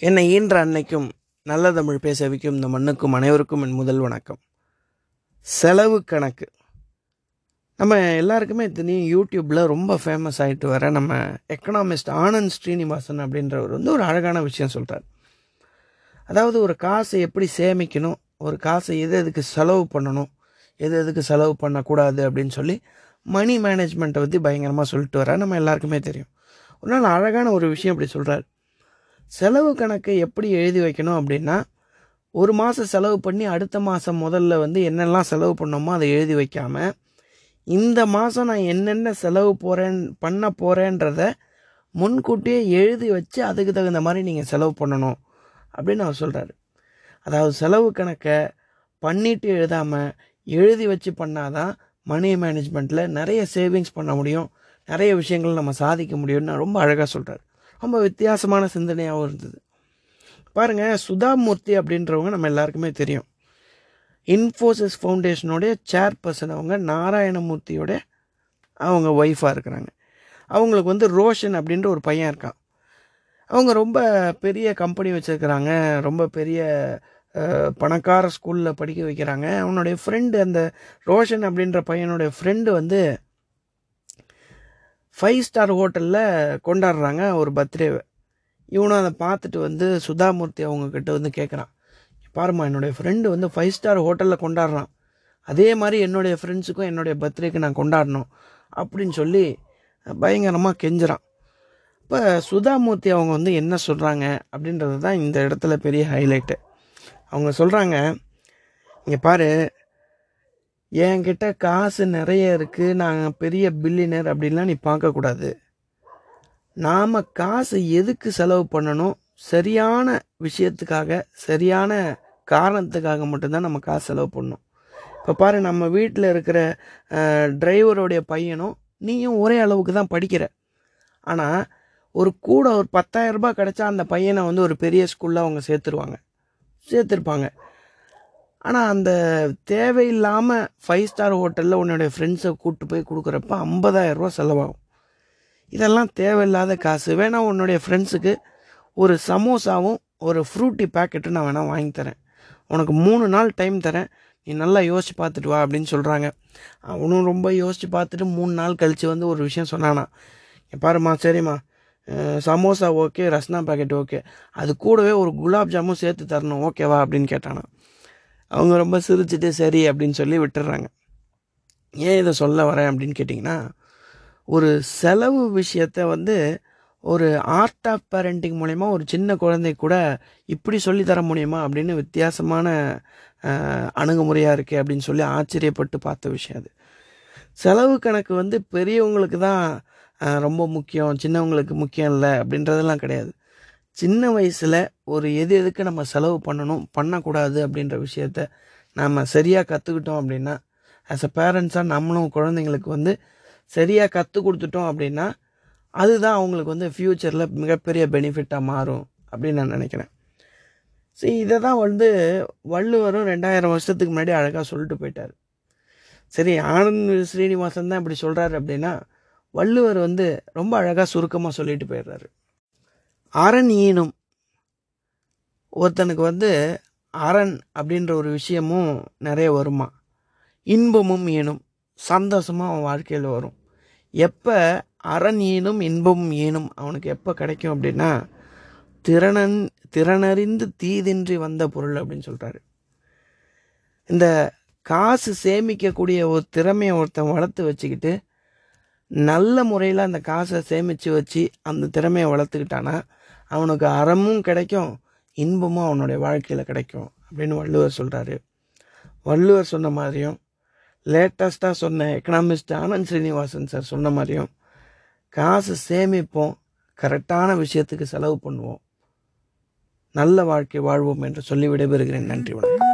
என்னை ஈன்ற அன்னைக்கும் நல்ல தமிழ் பேச வைக்கும் இந்த மண்ணுக்கும் அனைவருக்கும் என் முதல் வணக்கம். செலவு கணக்கு. நம்ம எல்லாருக்குமே தெரியும் யூடியூப்பில் ரொம்ப ஃபேமஸ் ஆகிட்டு வர நம்ம எக்கனாமிஸ்ட் ஆனந்த் ஸ்ரீனிவாசன் அப்படின்றவர் வந்து ஒரு அழகான விஷயம் சொல்கிறார் அதாவது ஒரு காசை எப்படி சேமிக்கணும் ஒரு காசை எது எதுக்கு செலவு பண்ணணும் எது எதுக்கு செலவு பண்ணக்கூடாது அப்படின்னு சொல்லி மணி மேனேஜ்மெண்ட்டை பற்றி பயங்கரமாக சொல்லிட்டு வர நம்ம எல்லாருக்குமே தெரியும். ஒரு நாள் அழகான ஒரு விஷயம் இப்படி சொல்கிறார் செலவு கணக்கை எப்படி எழுதி வைக்கணும் அப்படின்னா ஒரு மாதம் செலவு பண்ணி அடுத்த மாதம் முதல்ல வந்து என்னெல்லாம் செலவு பண்ணோமோ அதை எழுதி வைக்காமல் இந்த மாதம் நான் என்னென்ன செலவு போகிறேன் பண்ண போகிறேன்றத முன்கூட்டியே எழுதி வச்சு அதுக்கு தகுந்த மாதிரி நீங்கள் செலவு பண்ணணும் அப்படின்னு அவர் சொல்கிறாரு அதாவது செலவு கணக்கை பண்ணிட்டு எழுதாமல் எழுதி வச்சு பண்ணாதான் மணி மேனேஜ்மெண்ட்டில் நிறைய சேவிங்ஸ் பண்ண முடியும் நிறைய விஷயங்கள் நம்ம சாதிக்க முடியும்னு ரொம்ப அழகாக சொல்கிறார் ரொம்ப வித்தியாசமான சிந்தனையாகவும் இருந்தது. பாருங்கள் சுதாமூர்த்தி அப்படின்றவங்க நம்ம எல்லாருக்குமே தெரியும். இன்ஃபோசிஸ் ஃபவுண்டேஷனுடைய சேர்பர்சன் அவங்க நாராயணமூர்த்தியோட அவங்க ஒய்ஃபாக இருக்கிறாங்க. அவங்களுக்கு வந்து ரோஷன் அப்படின்ற ஒரு பையன் இருக்கான். அவங்க ரொம்ப பெரிய கம்பெனி வச்சுருக்கிறாங்க ரொம்ப பெரிய பணக்கார ஸ்கூலில் படிக்க வைக்கிறாங்க. அவனுடைய ஃப்ரெண்டு அந்த ரோஷன் அப்படின்ற பையனுடைய ஃப்ரெண்டு வந்து ஃபைவ் ஸ்டார் ஹோட்டலில் கொண்டாடுறாங்க ஒரு பர்த்டேவை இவனும் அதை பார்த்துட்டு வந்து சுதாமூர்த்தி அவங்கக்கிட்ட வந்து கேட்குறான் பாரும்மா என்னுடைய ஃப்ரெண்டு வந்து ஃபைவ் ஸ்டார் ஹோட்டலில் கொண்டாடுறான். அதே மாதிரி என்னுடைய ஃப்ரெண்ட்ஸுக்கும் என்னுடைய பர்த்டேக்கு நான் கொண்டாடணும் அப்படின்னு சொல்லி பயங்கரமாக கெஞ்சுறான். இப்போ சுதாமூர்த்தி அவங்க வந்து என்ன சொல்கிறாங்க அப்படின்றது தான் இந்த இடத்துல பெரிய ஹைலைட்டு அவங்க சொல்கிறாங்க இங்கே பாரு என்கிட்ட காசு நிறைய இருக்குது நான் பெரிய பில்லினர் அப்படின்லாம் நீ பார்க்கக்கூடாது நாம் காசு எதுக்கு செலவு பண்ணணும்? சரியான விஷயத்துக்காக சரியான காரணத்துக்காக மட்டும்தான் நம்ம காசு செலவு பண்ணணும். இப்போ பாரு நம்ம வீட்டில் இருக்கிற டிரைவருடைய பையனும் நீயும் ஒரே அளவுக்கு தான் படிக்கிற. ஆனால் ஒரு கூட ஒரு 10000 ரூபாய் கிடைச்சா அந்த பையனை வந்து ஒரு பெரிய ஸ்கூலில் அவங்க சேர்த்துருவாங்க. சேர்த்துருப்பாங்க. ஆனால் அந்த தேவையில்லாமல் ஃபைவ் ஸ்டார் ஹோட்டலில் உன்னுடைய ஃப்ரெண்ட்ஸை கூப்பிட்டு போய் கொடுக்குறப்ப 50000 ரூபா செலவாகும். இதெல்லாம் தேவையில்லாத காசு. வேணால் உன்னுடைய ஃப்ரெண்ட்ஸுக்கு ஒரு சமோசாவும் ஒரு ஃப்ரூட்டி பேக்கெட்டும் நான் வேணால் வாங்கி தரேன். உனக்கு மூணு நாள் டைம் தரேன். நீ நல்லா யோசிச்சு பார்த்துட்டு வா அப்படின்னு சொல்கிறாங்க அவனும் ரொம்ப யோசிச்சு பார்த்துட்டு மூணு நாள் கழித்து வந்து ஒரு விஷயம் சொன்னானா பாருமா பாரும்மா சரிம்மா. Samosa okay Rasna packet okay அது கூடவே ஒரு குலாப் ஜாமும் சேர்த்து தரணும். ஓகேவா அப்படின்னு கேட்டானா. அவங்க ரொம்ப சிரிச்சிட்டு சரி அப்படின்னு சொல்லி விட்டுடுறாங்க ஏன் இதை சொல்ல வரேன் அப்படின்னு கேட்டிங்கன்னா ஒரு செலவு விஷயத்த வந்து ஒரு ஆர்ட் ஆஃப் பேரண்டிங் மூலயமா ஒரு சின்ன குழந்தை கூட இப்படி சொல்லி தர முடியுமா அப்படின்னு வித்தியாசமான அணுகுமுறையாக இருக்குது அப்படின்னு சொல்லி ஆச்சரியப்பட்டு பார்த்த விஷயம் அது. செலவு கணக்கு வந்து பெரியவங்களுக்கு தான் ரொம்ப முக்கியம் சின்னவங்களுக்கு முக்கியம் இல்லை அப்படின்றதெல்லாம் கிடையாது. சின்ன வயசில் ஒரு எது எதுக்கு நம்ம செலவு பண்ணணும் பண்ணக்கூடாது அப்படின்ற விஷயத்த நாம் சரியாக கற்றுக்கிட்டோம் அப்படின்னா ஆஸ் அ பேரண்ட்ஸாக நம்மளும் குழந்தைங்களுக்கு வந்து சரியாக கற்றுக் கொடுத்துட்டோம் அப்படின்னா அதுதான் அவங்களுக்கு வந்து ஃப்யூச்சரில் மிகப்பெரிய பெனிஃபிட்டாக மாறும் அப்படின்னு நான் நினைக்கிறேன். சரி இதை தான் வந்து வள்ளுவரும் ரெண்டாயிரம் வருஷத்துக்கு முன்னாடி அழகாக சொல்லிட்டு போயிட்டார். சரி ஆனந்த் ஸ்ரீனிவாசன் தான் இப்படி சொல்கிறாரு அப்படின்னா வள்ளுவர் வந்து ரொம்ப அழகாக சுருக்கமாக சொல்லிட்டு போயிடுறாரு. அரண் ஈனும். ஒருத்தனுக்கு வந்து அரண் அப்படின்ற ஒரு விஷயமும் நிறைய வருமா? இன்பமும் ஈனும். சந்தோஷமாக அவன் வாழ்க்கையில் வரும். எப்போ அரண் ஈனும் இன்பமும் ஈனும் அவனுக்கு எப்போ கிடைக்கும் அப்படின்னா திறனன் திறனறிந்து தீதின்றி வந்த பொருள் அப்படின்னு சொல்கிறாரு இந்த காசு சேமிக்கக்கூடிய ஒரு திறமையை ஒருத்தன் வளர்த்து வச்சுக்கிட்டு நல்ல முறையில் அந்த காசை சேமித்து வச்சு அந்த திறமையை வளர்த்துக்கிட்டானா அவனுக்கு அறமும் கிடைக்கும் இன்பமும் அவனுடைய வாழ்க்கையில் கிடைக்கும் அப்படின்னு வள்ளுவர் சொல்கிறாரு வள்ளுவர் சொன்ன மாதிரியும் லேட்டஸ்ட்டாக சொன்ன எக்கனாமிஸ்ட் ஆனந்த் ஸ்ரீனிவாசன் சார் சொன்ன மாதிரியும் காசு சேமிப்போம் கரெக்டான விஷயத்துக்கு செலவு பண்ணுவோம். நல்ல வாழ்க்கை வாழ்வோம் என்று சொல்லி விடைபெறுகிறேன். நன்றி வணக்கம்.